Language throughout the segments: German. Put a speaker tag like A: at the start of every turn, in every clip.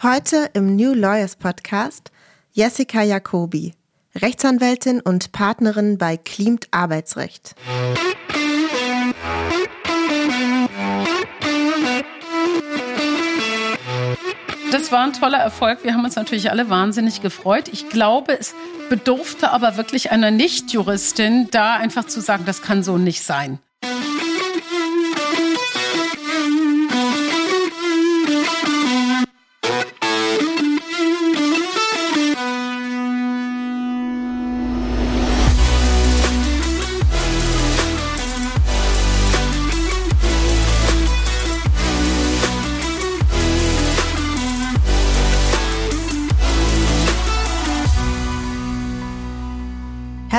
A: Heute im New Lawyers Podcast Jessica Jacobi, Rechtsanwältin und Partnerin bei Klimt Arbeitsrecht.
B: Das war ein toller Erfolg. Wir haben uns natürlich alle wahnsinnig gefreut. Ich glaube, es bedurfte aber wirklich einer Nichtjuristin, da einfach zu sagen, das kann so nicht sein.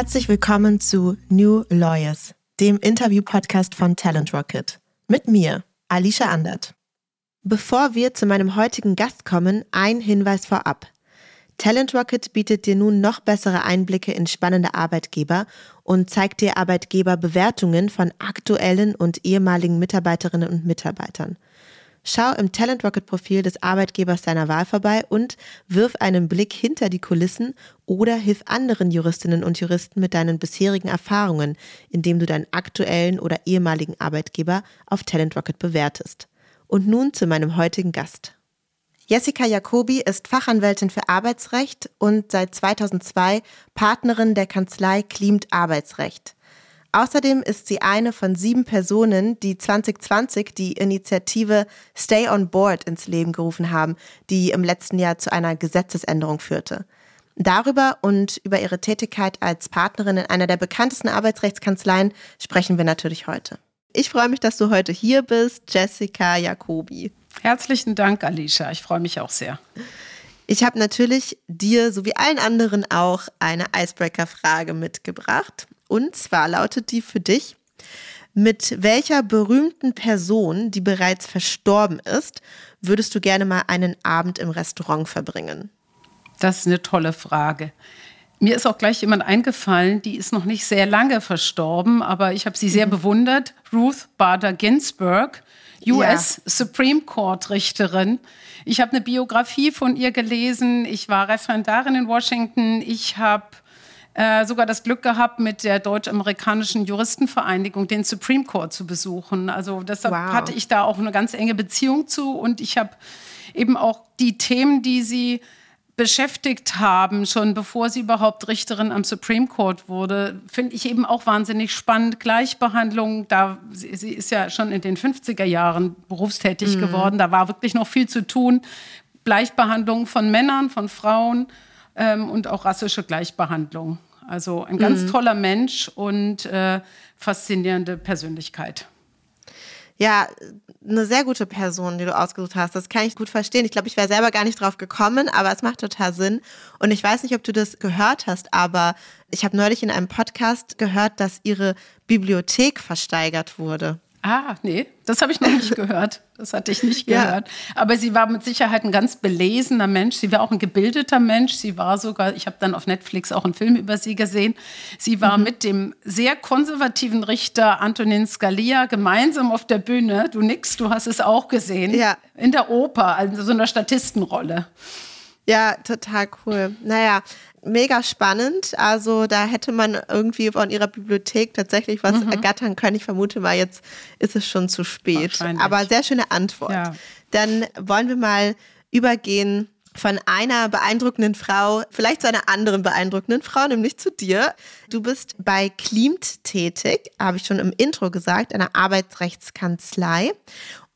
A: Herzlich willkommen zu New Lawyers, dem Interview-Podcast von Talent Rocket. Mit mir, Alicia Andert. Bevor wir zu meinem heutigen Gast kommen, ein Hinweis vorab. Talent Rocket bietet dir nun noch bessere Einblicke in spannende Arbeitgeber und zeigt dir Arbeitgeberbewertungen von aktuellen und ehemaligen Mitarbeiterinnen und Mitarbeitern. Schau im Talent Rocket Profil des Arbeitgebers deiner Wahl vorbei und wirf einen Blick hinter die Kulissen oder hilf anderen Juristinnen und Juristen mit deinen bisherigen Erfahrungen, indem du deinen aktuellen oder ehemaligen Arbeitgeber auf Talent Rocket bewertest. Und nun zu meinem heutigen Gast. Jessica Jacobi ist Fachanwältin für Arbeitsrecht und seit 2002 Partnerin der Kanzlei Klimt Arbeitsrecht. Außerdem ist sie eine von sieben Personen, die 2020 die Initiative Stay on Board ins Leben gerufen haben, die im letzten Jahr zu einer Gesetzesänderung führte. Darüber und über ihre Tätigkeit als Partnerin in einer der bekanntesten Arbeitsrechtskanzleien sprechen wir natürlich heute. Ich freue mich, dass du heute hier bist, Jessica Jacobi.
B: Herzlichen Dank, Alicia. Ich freue mich auch sehr.
A: Ich habe natürlich dir, so wie allen anderen auch, eine Icebreaker-Frage mitgebracht. Und zwar lautet die für dich, mit welcher berühmten Person, die bereits verstorben ist, würdest du gerne mal einen Abend im Restaurant verbringen?
B: Das ist eine tolle Frage. Mir ist auch gleich jemand eingefallen, die ist noch nicht sehr lange verstorben, aber ich habe sie sehr mhm. bewundert. Ruth Bader Ginsburg, US ja. Supreme Court Richterin. Ich habe eine Biografie von ihr gelesen. Ich war Referendarin in Washington. Ich habe äh, sogar das Glück gehabt, mit der deutsch-amerikanischen Juristenvereinigung den Supreme Court zu besuchen. Also deshalb wow. hatte ich da auch eine ganz enge Beziehung zu und ich habe eben auch die Themen, die sie beschäftigt haben, schon bevor sie überhaupt Richterin am Supreme Court wurde, finde ich eben auch wahnsinnig spannend. Gleichbehandlung, da sie, sie ist ja schon in den 50er Jahren berufstätig mhm. geworden, da war wirklich noch viel zu tun. Gleichbehandlung von Männern, von Frauen ähm, und auch rassische Gleichbehandlung. Also ein ganz mhm. toller Mensch und äh, faszinierende Persönlichkeit.
A: Ja, eine sehr gute Person, die du ausgesucht hast. Das kann ich gut verstehen. Ich glaube, ich wäre selber gar nicht drauf gekommen, aber es macht total Sinn. Und ich weiß nicht, ob du das gehört hast, aber ich habe neulich in einem Podcast gehört, dass ihre Bibliothek versteigert wurde.
B: Ah, nee, das habe ich noch nicht gehört. Das hatte ich nicht gehört. Ja. Aber sie war mit Sicherheit ein ganz belesener Mensch. Sie war auch ein gebildeter Mensch. Sie war sogar, ich habe dann auf Netflix auch einen Film über sie gesehen. Sie war mhm. mit dem sehr konservativen Richter Antonin Scalia gemeinsam auf der Bühne. Du nix, du hast es auch gesehen. Ja. In der Oper, also so einer Statistenrolle.
A: Ja, total cool. Naja, mega spannend. Also da hätte man irgendwie von ihrer Bibliothek tatsächlich was mhm. ergattern können. Ich vermute mal, jetzt ist es schon zu spät. Aber sehr schöne Antwort. Ja. Dann wollen wir mal übergehen von einer beeindruckenden Frau, vielleicht zu einer anderen beeindruckenden Frau, nämlich zu dir. Du bist bei Klimt tätig, habe ich schon im Intro gesagt, einer Arbeitsrechtskanzlei.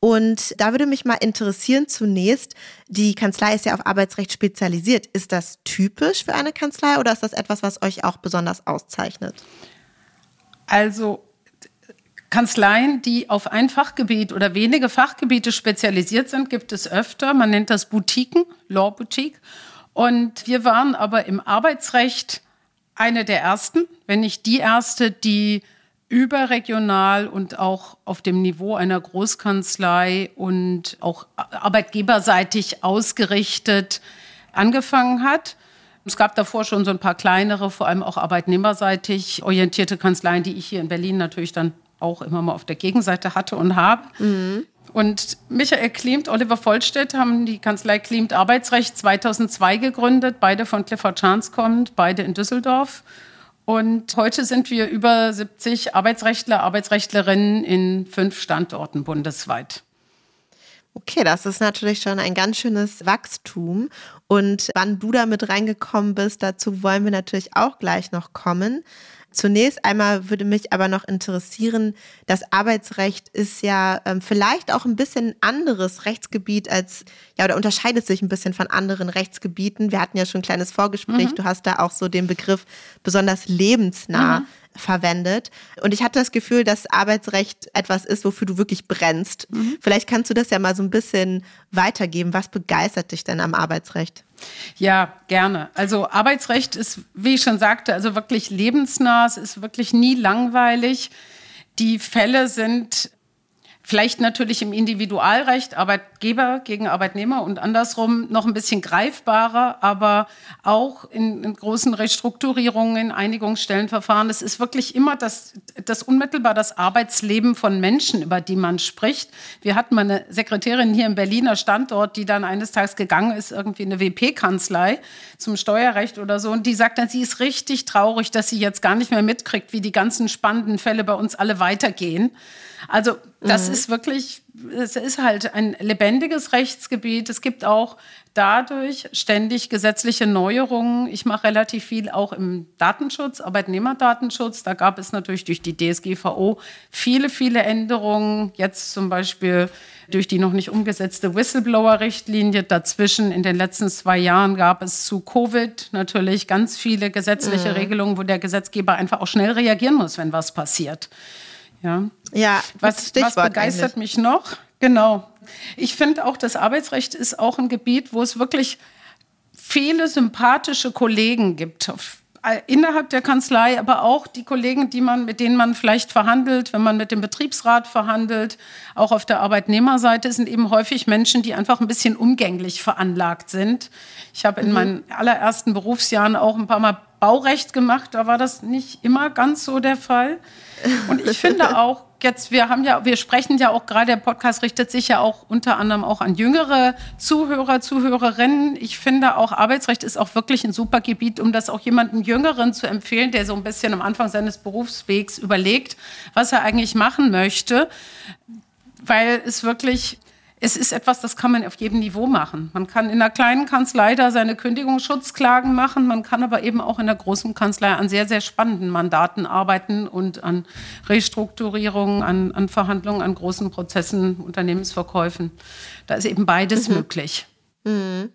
A: Und da würde mich mal interessieren zunächst, die Kanzlei ist ja auf Arbeitsrecht spezialisiert. Ist das typisch für eine Kanzlei oder ist das etwas, was euch auch besonders auszeichnet?
B: Also Kanzleien, die auf ein Fachgebiet oder wenige Fachgebiete spezialisiert sind, gibt es öfter. Man nennt das Boutiquen, Law Boutique. Und wir waren aber im Arbeitsrecht eine der ersten, wenn nicht die erste, die überregional und auch auf dem Niveau einer Großkanzlei und auch arbeitgeberseitig ausgerichtet angefangen hat. Es gab davor schon so ein paar kleinere, vor allem auch arbeitnehmerseitig orientierte Kanzleien, die ich hier in Berlin natürlich dann auch immer mal auf der Gegenseite hatte und habe. Mhm. Und Michael Klimt, Oliver Vollstedt haben die Kanzlei Klimt Arbeitsrecht 2002 gegründet, beide von Clifford Chance kommend, beide in Düsseldorf. Und heute sind wir über 70 Arbeitsrechtler, Arbeitsrechtlerinnen in fünf Standorten bundesweit.
A: Okay, das ist natürlich schon ein ganz schönes Wachstum. Und wann du da mit reingekommen bist, dazu wollen wir natürlich auch gleich noch kommen. Zunächst einmal würde mich aber noch interessieren, das Arbeitsrecht ist ja ähm, vielleicht auch ein bisschen anderes Rechtsgebiet als, ja, oder unterscheidet sich ein bisschen von anderen Rechtsgebieten. Wir hatten ja schon ein kleines Vorgespräch. Mhm. Du hast da auch so den Begriff besonders lebensnah mhm verwendet. Und ich hatte das Gefühl, dass Arbeitsrecht etwas ist, wofür du wirklich brennst. Mhm. Vielleicht kannst du das ja mal so ein bisschen weitergeben. Was begeistert dich denn am Arbeitsrecht?
B: Ja, gerne. Also Arbeitsrecht ist, wie ich schon sagte, also wirklich lebensnah. Es ist wirklich nie langweilig. Die Fälle sind Vielleicht natürlich im Individualrecht Arbeitgeber gegen Arbeitnehmer und andersrum noch ein bisschen greifbarer, aber auch in, in großen Restrukturierungen, in Einigungsstellenverfahren. Es ist wirklich immer das, das unmittelbar das Arbeitsleben von Menschen, über die man spricht. Wir hatten mal eine Sekretärin hier im Berliner Standort, die dann eines Tages gegangen ist, irgendwie eine WP-Kanzlei zum Steuerrecht oder so, und die sagt dann, sie ist richtig traurig, dass sie jetzt gar nicht mehr mitkriegt, wie die ganzen spannenden Fälle bei uns alle weitergehen. Also das mhm. ist wirklich, es ist halt ein lebendiges Rechtsgebiet. Es gibt auch dadurch ständig gesetzliche Neuerungen. Ich mache relativ viel auch im Datenschutz, Arbeitnehmerdatenschutz. Da gab es natürlich durch die DSGVO viele, viele Änderungen. Jetzt zum Beispiel durch die noch nicht umgesetzte Whistleblower-Richtlinie. Dazwischen in den letzten zwei Jahren gab es zu Covid natürlich ganz viele gesetzliche mhm. Regelungen, wo der Gesetzgeber einfach auch schnell reagieren muss, wenn was passiert. Ja, ja was, was begeistert eigentlich. mich noch? Genau. Ich finde auch, das Arbeitsrecht ist auch ein Gebiet, wo es wirklich viele sympathische Kollegen gibt. Innerhalb der Kanzlei, aber auch die Kollegen, die man, mit denen man vielleicht verhandelt, wenn man mit dem Betriebsrat verhandelt, auch auf der Arbeitnehmerseite sind eben häufig Menschen, die einfach ein bisschen umgänglich veranlagt sind. Ich habe in mhm. meinen allerersten Berufsjahren auch ein paar Mal Baurecht gemacht, da war das nicht immer ganz so der Fall. Und ich finde auch, jetzt, wir haben ja, wir sprechen ja auch gerade, der Podcast richtet sich ja auch unter anderem auch an jüngere Zuhörer, Zuhörerinnen. Ich finde auch, Arbeitsrecht ist auch wirklich ein super Gebiet, um das auch jemandem Jüngeren zu empfehlen, der so ein bisschen am Anfang seines Berufswegs überlegt, was er eigentlich machen möchte. Weil es wirklich es ist etwas, das kann man auf jedem Niveau machen. Man kann in einer kleinen Kanzlei da seine Kündigungsschutzklagen machen, man kann aber eben auch in der großen Kanzlei an sehr, sehr spannenden Mandaten arbeiten und an Restrukturierungen, an, an Verhandlungen, an großen Prozessen, Unternehmensverkäufen. Da ist eben beides mhm. möglich.
A: Mhm.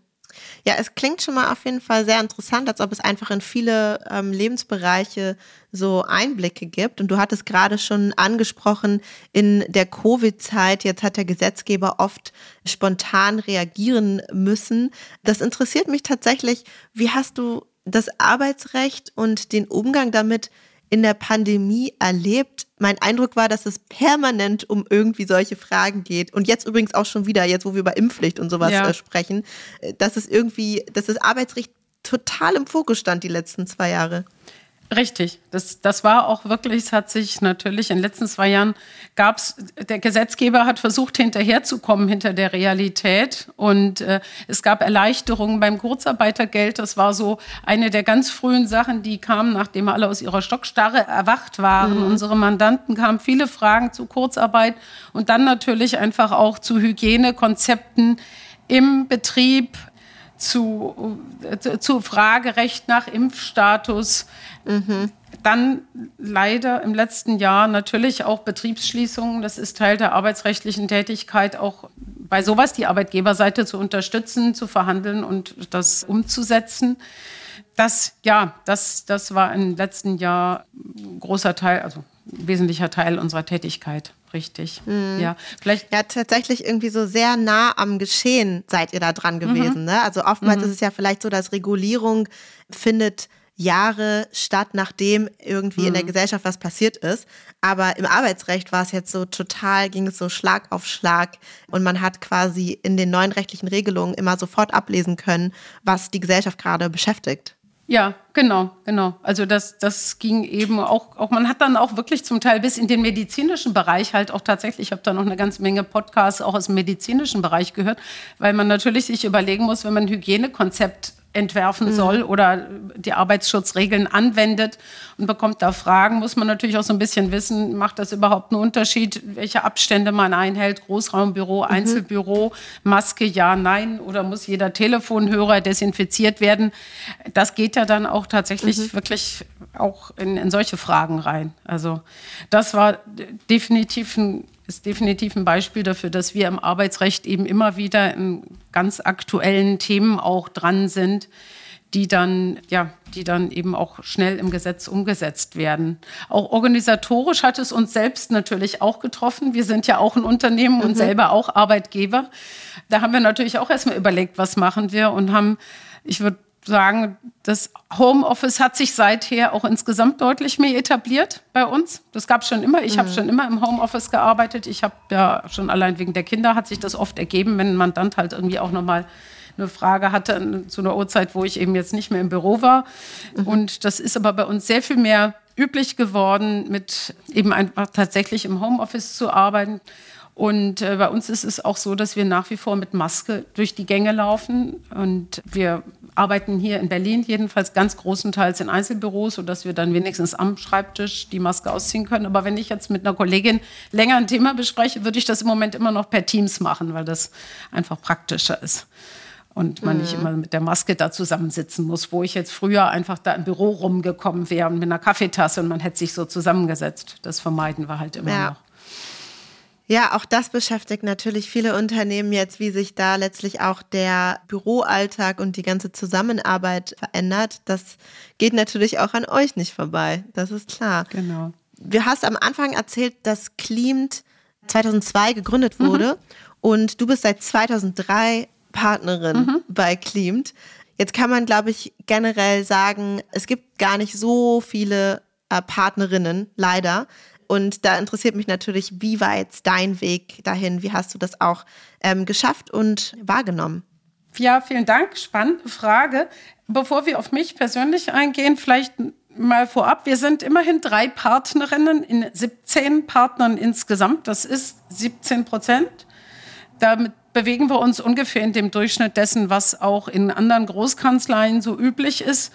A: Ja, es klingt schon mal auf jeden Fall sehr interessant, als ob es einfach in viele ähm, Lebensbereiche so Einblicke gibt. Und du hattest gerade schon angesprochen, in der Covid-Zeit, jetzt hat der Gesetzgeber oft spontan reagieren müssen. Das interessiert mich tatsächlich. Wie hast du das Arbeitsrecht und den Umgang damit in der Pandemie erlebt? Mein Eindruck war, dass es permanent um irgendwie solche Fragen geht. Und jetzt übrigens auch schon wieder, jetzt wo wir über Impfpflicht und sowas ja. äh, sprechen, äh, dass es irgendwie, dass das Arbeitsrecht total im Fokus stand die letzten zwei Jahre.
B: Richtig, das, das war auch wirklich, es hat sich natürlich in den letzten zwei Jahren gab es, der Gesetzgeber hat versucht, hinterherzukommen hinter der Realität und äh, es gab Erleichterungen beim Kurzarbeitergeld. Das war so eine der ganz frühen Sachen, die kamen, nachdem alle aus ihrer Stockstarre erwacht waren. Mhm. Unsere Mandanten kamen viele Fragen zu Kurzarbeit und dann natürlich einfach auch zu Hygienekonzepten im Betrieb, zu, äh, zu Fragerecht nach Impfstatus. Mhm. Dann leider im letzten Jahr natürlich auch Betriebsschließungen. Das ist Teil der arbeitsrechtlichen Tätigkeit, auch bei sowas die Arbeitgeberseite zu unterstützen, zu verhandeln und das umzusetzen. Das, ja, das, das war im letzten Jahr ein großer Teil, also wesentlicher Teil unserer Tätigkeit. Richtig. Mhm. Ja,
A: vielleicht. Ja, tatsächlich irgendwie so sehr nah am Geschehen seid ihr da dran mhm. gewesen. Mhm. Ne? Also oftmals mhm. ist es ja vielleicht so, dass Regulierung findet Jahre statt, nachdem irgendwie in der mhm. Gesellschaft was passiert ist. Aber im Arbeitsrecht war es jetzt so total, ging es so Schlag auf Schlag und man hat quasi in den neuen rechtlichen Regelungen immer sofort ablesen können, was die Gesellschaft gerade beschäftigt.
B: Ja, genau, genau. Also das, das ging eben auch, auch, man hat dann auch wirklich zum Teil bis in den medizinischen Bereich halt auch tatsächlich, ich habe da noch eine ganze Menge Podcasts auch aus dem medizinischen Bereich gehört, weil man natürlich sich überlegen muss, wenn man ein Hygienekonzept entwerfen mhm. soll oder die Arbeitsschutzregeln anwendet und bekommt da Fragen, muss man natürlich auch so ein bisschen wissen, macht das überhaupt einen Unterschied, welche Abstände man einhält, Großraumbüro, mhm. Einzelbüro, Maske, ja, nein, oder muss jeder Telefonhörer desinfiziert werden? Das geht ja dann auch tatsächlich mhm. wirklich auch in, in solche Fragen rein. Also das war definitiv ein ist definitiv ein Beispiel dafür, dass wir im Arbeitsrecht eben immer wieder in ganz aktuellen Themen auch dran sind, die dann, ja, die dann eben auch schnell im Gesetz umgesetzt werden. Auch organisatorisch hat es uns selbst natürlich auch getroffen. Wir sind ja auch ein Unternehmen mhm. und selber auch Arbeitgeber. Da haben wir natürlich auch erstmal überlegt, was machen wir und haben, ich würde sagen, das Homeoffice hat sich seither auch insgesamt deutlich mehr etabliert bei uns. Das gab es schon immer. Ich mhm. habe schon immer im Homeoffice gearbeitet. Ich habe ja schon allein wegen der Kinder hat sich das oft ergeben, wenn ein Mandant halt irgendwie auch nochmal eine Frage hatte zu einer Uhrzeit, wo ich eben jetzt nicht mehr im Büro war. Mhm. Und das ist aber bei uns sehr viel mehr üblich geworden, mit eben einfach tatsächlich im Homeoffice zu arbeiten. Und äh, bei uns ist es auch so, dass wir nach wie vor mit Maske durch die Gänge laufen. Und wir arbeiten hier in Berlin jedenfalls ganz großenteils in Einzelbüros, sodass wir dann wenigstens am Schreibtisch die Maske ausziehen können. Aber wenn ich jetzt mit einer Kollegin länger ein Thema bespreche, würde ich das im Moment immer noch per Teams machen, weil das einfach praktischer ist und man mhm. nicht immer mit der Maske da zusammensitzen muss, wo ich jetzt früher einfach da im Büro rumgekommen wäre mit einer Kaffeetasse und man hätte sich so zusammengesetzt. Das vermeiden wir halt immer ja. noch.
A: Ja, auch das beschäftigt natürlich viele Unternehmen jetzt, wie sich da letztlich auch der Büroalltag und die ganze Zusammenarbeit verändert. Das geht natürlich auch an euch nicht vorbei. Das ist klar.
B: Genau.
A: Du hast am Anfang erzählt, dass Klimt 2002 gegründet mhm. wurde mhm. und du bist seit 2003 Partnerin mhm. bei Klimt. Jetzt kann man, glaube ich, generell sagen, es gibt gar nicht so viele äh, Partnerinnen, leider. Und da interessiert mich natürlich, wie war jetzt dein Weg dahin? Wie hast du das auch ähm, geschafft und wahrgenommen?
B: Ja, vielen Dank. Spannende Frage. Bevor wir auf mich persönlich eingehen, vielleicht mal vorab. Wir sind immerhin drei Partnerinnen in 17 Partnern insgesamt. Das ist 17 Prozent. Damit bewegen wir uns ungefähr in dem Durchschnitt dessen, was auch in anderen Großkanzleien so üblich ist.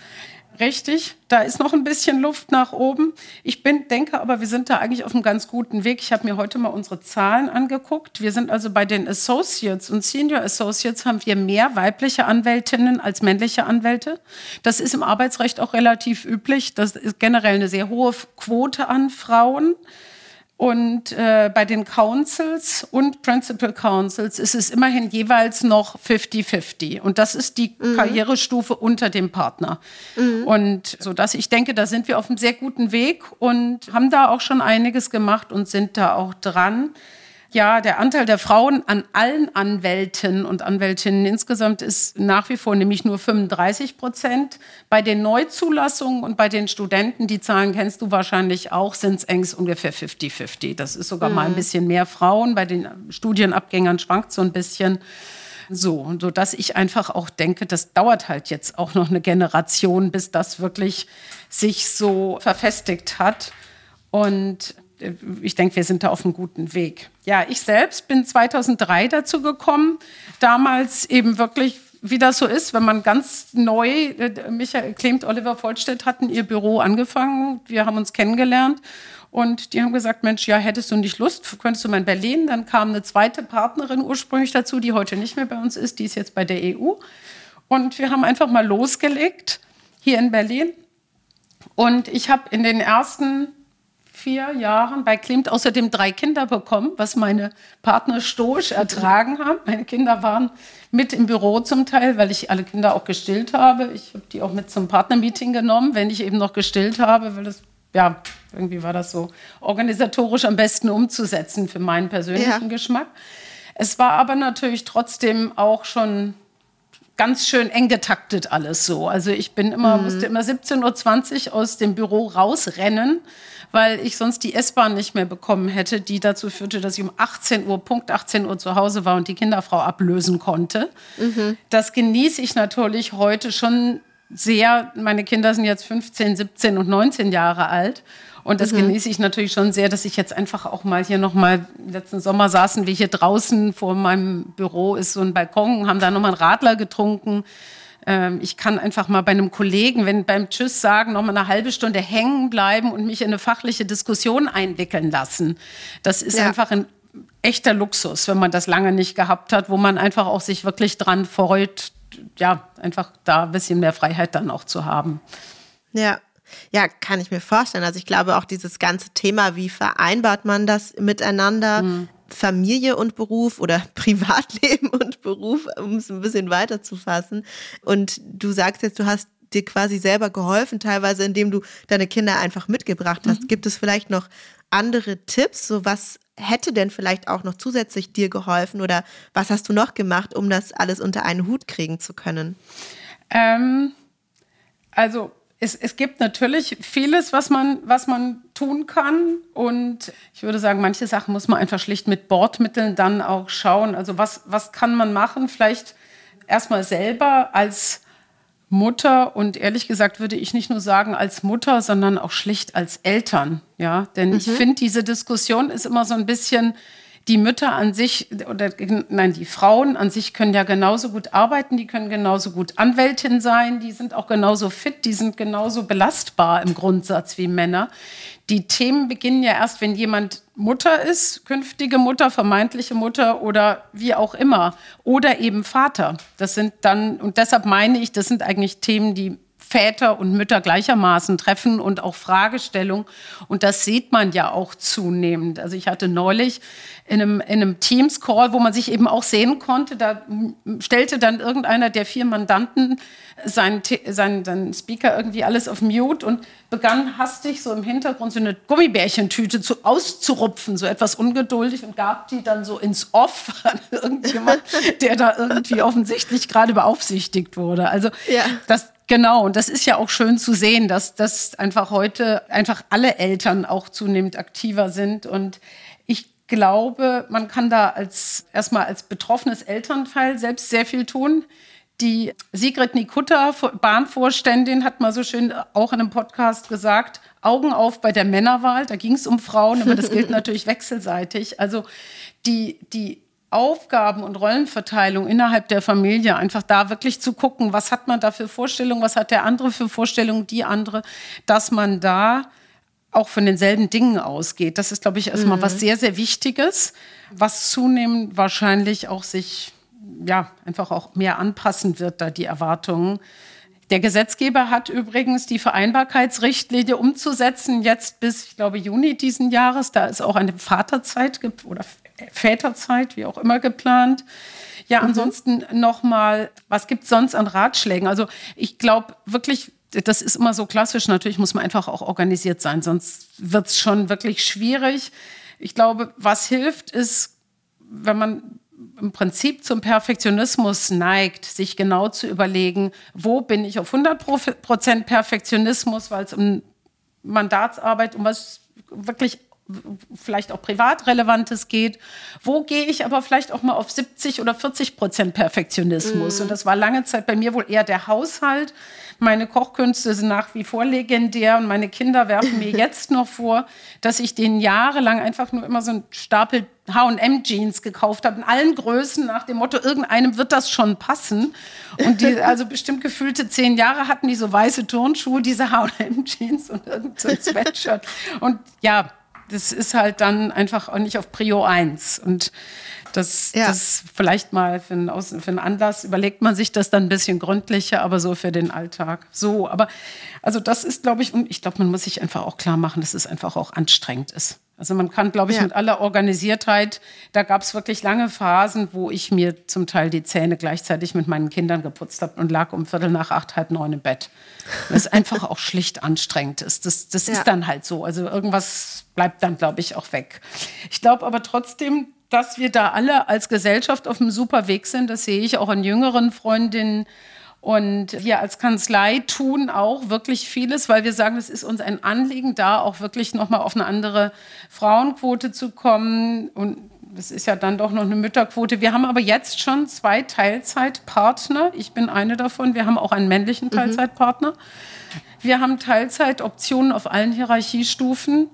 B: Richtig, da ist noch ein bisschen Luft nach oben. Ich bin, denke aber, wir sind da eigentlich auf einem ganz guten Weg. Ich habe mir heute mal unsere Zahlen angeguckt. Wir sind also bei den Associates und Senior Associates haben wir mehr weibliche Anwältinnen als männliche Anwälte. Das ist im Arbeitsrecht auch relativ üblich. Das ist generell eine sehr hohe Quote an Frauen. Und äh, bei den Councils und Principal Councils ist es immerhin jeweils noch 50-50. Und das ist die mhm. Karrierestufe unter dem Partner. Mhm. Und so dass ich denke, da sind wir auf einem sehr guten Weg und haben da auch schon einiges gemacht und sind da auch dran ja, der Anteil der Frauen an allen Anwälten und Anwältinnen insgesamt ist nach wie vor nämlich nur 35 Prozent. Bei den Neuzulassungen und bei den Studenten, die Zahlen kennst du wahrscheinlich auch, sind es eng ungefähr 50-50. Das ist sogar mhm. mal ein mhm. bisschen mehr Frauen. Bei den Studienabgängern schwankt so ein bisschen. So, so dass ich einfach auch denke, das dauert halt jetzt auch noch eine Generation, bis das wirklich sich so verfestigt hat. Und ich denke, wir sind da auf einem guten Weg. Ja, ich selbst bin 2003 dazu gekommen, damals eben wirklich wie das so ist, wenn man ganz neu, äh, Michael Klemt, Oliver Vollstedt hatten ihr Büro angefangen, wir haben uns kennengelernt und die haben gesagt, Mensch, ja, hättest du nicht Lust, könntest du mal in Berlin. Dann kam eine zweite Partnerin ursprünglich dazu, die heute nicht mehr bei uns ist, die ist jetzt bei der EU. Und wir haben einfach mal losgelegt hier in Berlin. Und ich habe in den ersten vier Jahren bei Klimt außerdem drei Kinder bekommen, was meine Partner stoisch ertragen haben. Meine Kinder waren mit im Büro zum Teil, weil ich alle Kinder auch gestillt habe. Ich habe die auch mit zum Partnermeeting genommen, wenn ich eben noch gestillt habe, weil das, ja, irgendwie war das so organisatorisch am besten umzusetzen für meinen persönlichen ja. Geschmack. Es war aber natürlich trotzdem auch schon ganz schön eng getaktet alles so. Also ich bin immer, mhm. musste immer 17.20 Uhr aus dem Büro rausrennen weil ich sonst die S-Bahn nicht mehr bekommen hätte, die dazu führte, dass ich um 18 Uhr, Punkt 18 Uhr zu Hause war und die Kinderfrau ablösen konnte. Mhm. Das genieße ich natürlich heute schon sehr, meine Kinder sind jetzt 15, 17 und 19 Jahre alt. Und das mhm. genieße ich natürlich schon sehr, dass ich jetzt einfach auch mal hier nochmal, letzten Sommer saßen wir hier draußen vor meinem Büro, ist so ein Balkon, haben da nochmal einen Radler getrunken. Ähm, ich kann einfach mal bei einem Kollegen, wenn beim Tschüss sagen, nochmal eine halbe Stunde hängen bleiben und mich in eine fachliche Diskussion einwickeln lassen. Das ist ja. einfach ein echter Luxus, wenn man das lange nicht gehabt hat, wo man einfach auch sich wirklich dran freut, ja, einfach da ein bisschen mehr Freiheit dann auch zu haben.
A: Ja, ja, kann ich mir vorstellen. Also ich glaube auch dieses ganze Thema, wie vereinbart man das miteinander, mhm. Familie und Beruf oder Privatleben und Beruf, um es ein bisschen weiter zu fassen. Und du sagst jetzt, du hast dir quasi selber geholfen, teilweise indem du deine Kinder einfach mitgebracht hast. Mhm. Gibt es vielleicht noch andere Tipps? So was hätte denn vielleicht auch noch zusätzlich dir geholfen oder was hast du noch gemacht, um das alles unter einen Hut kriegen zu können?
B: Ähm, also es, es gibt natürlich vieles, was man, was man tun kann. Und ich würde sagen, manche Sachen muss man einfach schlicht mit Bordmitteln dann auch schauen. Also was, was kann man machen? Vielleicht erstmal selber als Mutter und ehrlich gesagt würde ich nicht nur sagen als Mutter, sondern auch schlicht als Eltern. Ja, denn mhm. ich finde, diese Diskussion ist immer so ein bisschen, die Mütter an sich oder nein, die Frauen an sich können ja genauso gut arbeiten, die können genauso gut Anwältin sein, die sind auch genauso fit, die sind genauso belastbar im Grundsatz wie Männer. Die Themen beginnen ja erst, wenn jemand Mutter ist, künftige Mutter, vermeintliche Mutter oder wie auch immer. Oder eben Vater. Das sind dann, und deshalb meine ich, das sind eigentlich Themen, die Väter und Mütter gleichermaßen treffen und auch Fragestellungen. Und das sieht man ja auch zunehmend. Also ich hatte neulich in einem, in einem Teams-Call, wo man sich eben auch sehen konnte, da stellte dann irgendeiner der vier Mandanten seinen, seinen, seinen Speaker irgendwie alles auf Mute und begann hastig so im Hintergrund so eine Gummibärchentüte zu, auszurupfen, so etwas ungeduldig und gab die dann so ins Off an irgendjemand, der da irgendwie offensichtlich gerade beaufsichtigt wurde. Also ja. das, Genau, und das ist ja auch schön zu sehen, dass, dass einfach heute einfach alle Eltern auch zunehmend aktiver sind. Und ich glaube, man kann da als erstmal als betroffenes Elternteil selbst sehr viel tun. Die Sigrid Nikutta, Bahnvorständin, hat mal so schön auch in einem Podcast gesagt, Augen auf bei der Männerwahl. Da ging es um Frauen, aber das gilt natürlich wechselseitig. Also die, die Aufgaben und Rollenverteilung innerhalb der Familie, einfach da wirklich zu gucken, was hat man da für Vorstellungen, was hat der andere für Vorstellungen, die andere, dass man da auch von denselben Dingen ausgeht. Das ist, glaube ich, erstmal mhm. was sehr, sehr Wichtiges, was zunehmend wahrscheinlich auch sich, ja, einfach auch mehr anpassen wird, da die Erwartungen. Der Gesetzgeber hat übrigens die Vereinbarkeitsrichtlinie umzusetzen, jetzt bis, ich glaube, Juni diesen Jahres. Da ist auch eine Vaterzeit oder Väterzeit, wie auch immer, geplant. Ja, mhm. ansonsten nochmal, was gibt es sonst an Ratschlägen? Also ich glaube wirklich, das ist immer so klassisch, natürlich muss man einfach auch organisiert sein, sonst wird es schon wirklich schwierig. Ich glaube, was hilft, ist, wenn man im Prinzip zum Perfektionismus neigt, sich genau zu überlegen, wo bin ich auf 100 Prozent Perfektionismus, weil es um Mandatsarbeit, um was wirklich vielleicht auch privat Relevantes geht. Wo gehe ich aber vielleicht auch mal auf 70 oder 40 Prozent Perfektionismus? Mm. Und das war lange Zeit bei mir wohl eher der Haushalt. Meine Kochkünste sind nach wie vor legendär und meine Kinder werfen mir jetzt noch vor, dass ich denen jahrelang einfach nur immer so einen Stapel H&M-Jeans gekauft habe, in allen Größen, nach dem Motto, irgendeinem wird das schon passen. Und die, also bestimmt gefühlte zehn Jahre hatten die so weiße Turnschuhe, diese H&M-Jeans und irgendein so Sweatshirt. Und ja, das ist halt dann einfach auch nicht auf Prio 1. Und das, ja. das vielleicht mal für einen, für einen Anlass überlegt man sich das dann ein bisschen gründlicher, aber so für den Alltag. So, aber also das ist, glaube ich, und ich glaube, man muss sich einfach auch klar machen, dass es einfach auch anstrengend ist. Also man kann, glaube ich, ja. mit aller Organisiertheit, da gab es wirklich lange Phasen, wo ich mir zum Teil die Zähne gleichzeitig mit meinen Kindern geputzt habe und lag um Viertel nach acht, halb neun im Bett. Es einfach auch schlicht anstrengend ist. Das, das ja. ist dann halt so. Also irgendwas bleibt dann, glaube ich, auch weg. Ich glaube aber trotzdem, dass wir da alle als Gesellschaft auf einem super Weg sind. Das sehe ich auch an jüngeren Freundinnen. Und wir als Kanzlei tun auch wirklich vieles, weil wir sagen, es ist uns ein Anliegen, da auch wirklich nochmal auf eine andere Frauenquote zu kommen. Und es ist ja dann doch noch eine Mütterquote. Wir haben aber jetzt schon zwei Teilzeitpartner. Ich bin eine davon. Wir haben auch einen männlichen mhm. Teilzeitpartner. Mhm. Wir haben Teilzeitoptionen auf allen Hierarchiestufen.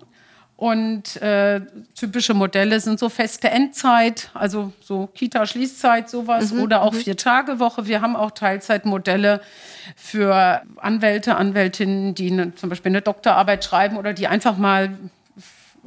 B: Und äh, typische Modelle sind so feste Endzeit, also so Kita-Schließzeit, sowas, mhm, oder auch mhm. Vier-Tage-Woche. Wir haben auch Teilzeitmodelle für Anwälte, Anwältinnen, die ne, zum Beispiel eine Doktorarbeit schreiben oder die einfach mal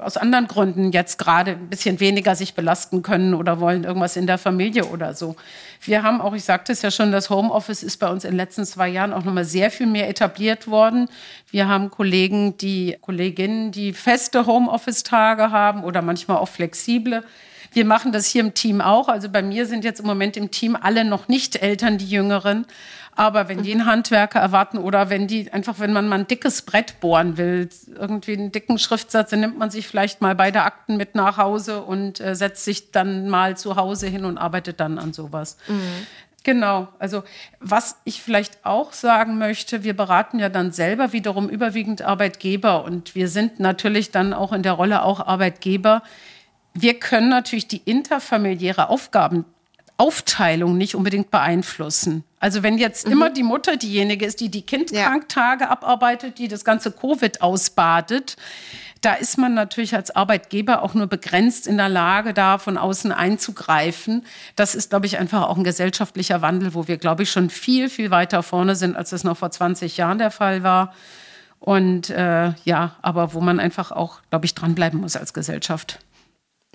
B: aus anderen Gründen jetzt gerade ein bisschen weniger sich belasten können oder wollen irgendwas in der Familie oder so. Wir haben auch, ich sagte es ja schon, das Homeoffice ist bei uns in den letzten zwei Jahren auch nochmal sehr viel mehr etabliert worden. Wir haben Kollegen, die Kolleginnen, die feste Homeoffice-Tage haben oder manchmal auch flexible. Wir machen das hier im Team auch. Also bei mir sind jetzt im Moment im Team alle noch nicht Eltern, die Jüngeren. Aber wenn die einen Handwerker erwarten oder wenn die einfach, wenn man mal ein dickes Brett bohren will, irgendwie einen dicken Schriftsatz, dann nimmt man sich vielleicht mal beide Akten mit nach Hause und äh, setzt sich dann mal zu Hause hin und arbeitet dann an sowas. Mhm. Genau, also was ich vielleicht auch sagen möchte, wir beraten ja dann selber wiederum überwiegend Arbeitgeber und wir sind natürlich dann auch in der Rolle auch Arbeitgeber. Wir können natürlich die interfamiliäre Aufgaben Aufteilung nicht unbedingt beeinflussen. Also wenn jetzt mhm. immer die Mutter diejenige ist, die die Kindkranktage ja. abarbeitet, die das ganze Covid ausbadet, da ist man natürlich als Arbeitgeber auch nur begrenzt in der Lage, da von außen einzugreifen. Das ist, glaube ich, einfach auch ein gesellschaftlicher Wandel, wo wir, glaube ich, schon viel, viel weiter vorne sind, als das noch vor 20 Jahren der Fall war. Und äh, ja, aber wo man einfach auch, glaube ich, dranbleiben muss als Gesellschaft.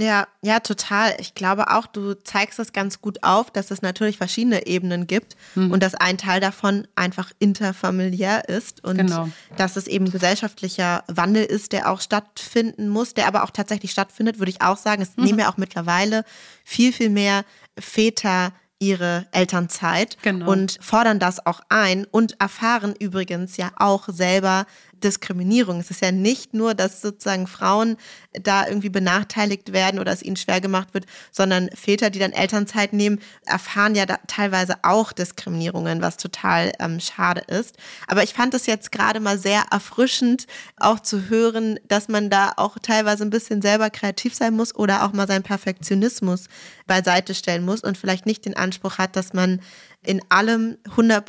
A: Ja, ja, total. Ich glaube auch, du zeigst es ganz gut auf, dass es natürlich verschiedene Ebenen gibt mhm. und dass ein Teil davon einfach interfamiliär ist und genau. dass es eben gesellschaftlicher Wandel ist, der auch stattfinden muss, der aber auch tatsächlich stattfindet, würde ich auch sagen. Es mhm. nehmen ja auch mittlerweile viel, viel mehr Väter ihre Elternzeit genau. und fordern das auch ein und erfahren übrigens ja auch selber Diskriminierung. Es ist ja nicht nur, dass sozusagen Frauen da irgendwie benachteiligt werden oder es ihnen schwer gemacht wird, sondern Väter, die dann Elternzeit nehmen, erfahren ja teilweise auch Diskriminierungen, was total ähm, schade ist. Aber ich fand es jetzt gerade mal sehr erfrischend, auch zu hören, dass man da auch teilweise ein bisschen selber kreativ sein muss oder auch mal seinen Perfektionismus beiseite stellen muss und vielleicht nicht den Anspruch hat, dass man in allem 100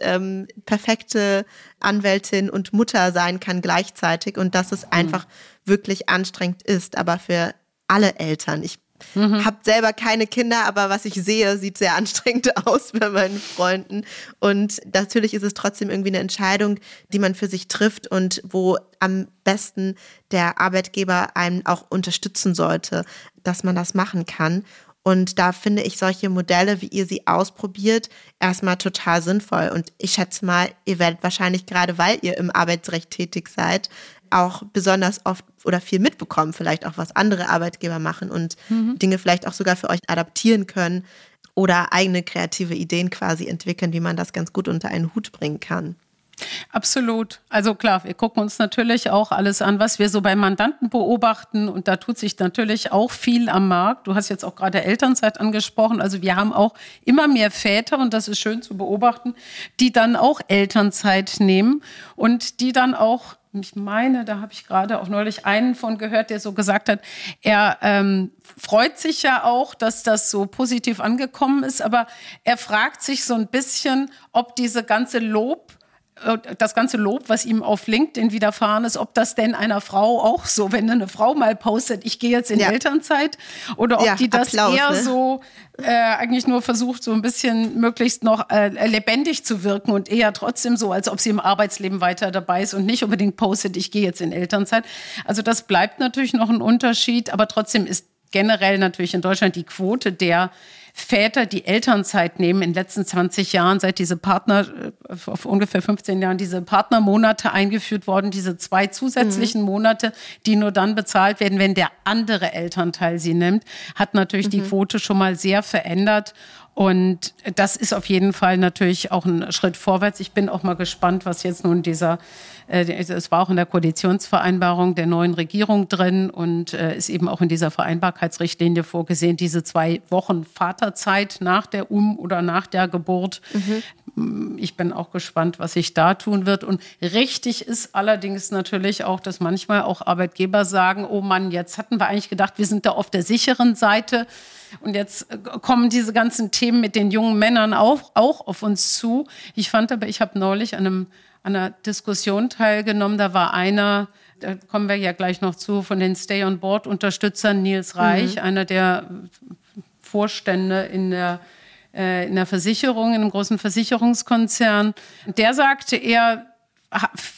A: ähm, perfekte Anwältin und Mutter sein kann gleichzeitig und dass es mhm. einfach wirklich anstrengend ist, aber für alle Eltern. Ich Mhm. Hab selber keine Kinder, aber was ich sehe, sieht sehr anstrengend aus bei meinen Freunden. Und natürlich ist es trotzdem irgendwie eine Entscheidung, die man für sich trifft und wo am besten der Arbeitgeber einen auch unterstützen sollte, dass man das machen kann. Und da finde ich solche Modelle, wie ihr sie ausprobiert, erstmal total sinnvoll. Und ich schätze mal, ihr werdet wahrscheinlich gerade, weil ihr im Arbeitsrecht tätig seid, auch besonders oft oder viel mitbekommen, vielleicht auch was andere Arbeitgeber machen und mhm. Dinge vielleicht auch sogar für euch adaptieren können oder eigene kreative Ideen quasi entwickeln, wie man das ganz gut unter einen Hut bringen kann.
B: Absolut. Also klar, wir gucken uns natürlich auch alles an, was wir so bei Mandanten beobachten. Und da tut sich natürlich auch viel am Markt. Du hast jetzt auch gerade Elternzeit angesprochen. Also wir haben auch immer mehr Väter, und das ist schön zu beobachten, die dann auch Elternzeit nehmen und die dann auch ich meine, da habe ich gerade auch neulich einen von gehört, der so gesagt hat, er ähm, freut sich ja auch, dass das so positiv angekommen ist, aber er fragt sich so ein bisschen, ob diese ganze Lob das ganze Lob, was ihm auf LinkedIn widerfahren ist, ob das denn einer Frau auch so, wenn eine Frau mal postet, ich gehe jetzt in ja. Elternzeit, oder ob ja, die das Applaus, eher ne? so äh, eigentlich nur versucht, so ein bisschen möglichst noch äh, lebendig zu wirken und eher trotzdem so, als ob sie im Arbeitsleben weiter dabei ist und nicht unbedingt postet, ich gehe jetzt in Elternzeit. Also das bleibt natürlich noch ein Unterschied, aber trotzdem ist generell natürlich in Deutschland die Quote der Väter, die Elternzeit nehmen in den letzten 20 Jahren, seit diese Partner, äh, auf ungefähr 15 Jahren, diese Partnermonate eingeführt worden, diese zwei zusätzlichen mhm. Monate, die nur dann bezahlt werden, wenn der andere Elternteil sie nimmt, hat natürlich mhm. die Quote schon mal sehr verändert. Und das ist auf jeden Fall natürlich auch ein Schritt vorwärts. Ich bin auch mal gespannt, was jetzt nun dieser, es war auch in der Koalitionsvereinbarung der neuen Regierung drin und äh, ist eben auch in dieser Vereinbarkeitsrichtlinie vorgesehen, diese zwei Wochen Vaterzeit nach der Um- oder nach der Geburt. Mhm. Ich bin auch gespannt, was sich da tun wird. Und richtig ist allerdings natürlich auch, dass manchmal auch Arbeitgeber sagen, oh Mann, jetzt hatten wir eigentlich gedacht, wir sind da auf der sicheren Seite. Und jetzt äh, kommen diese ganzen Themen mit den jungen Männern auch, auch auf uns zu. Ich fand aber, ich habe neulich an, einem, an einer Diskussion teilgenommen, da war einer, da kommen wir ja gleich noch zu, von den Stay-on-Board-Unterstützern, Nils Reich, mhm. einer der Vorstände in der äh, in der Versicherung, in einem großen Versicherungskonzern. Der sagte, er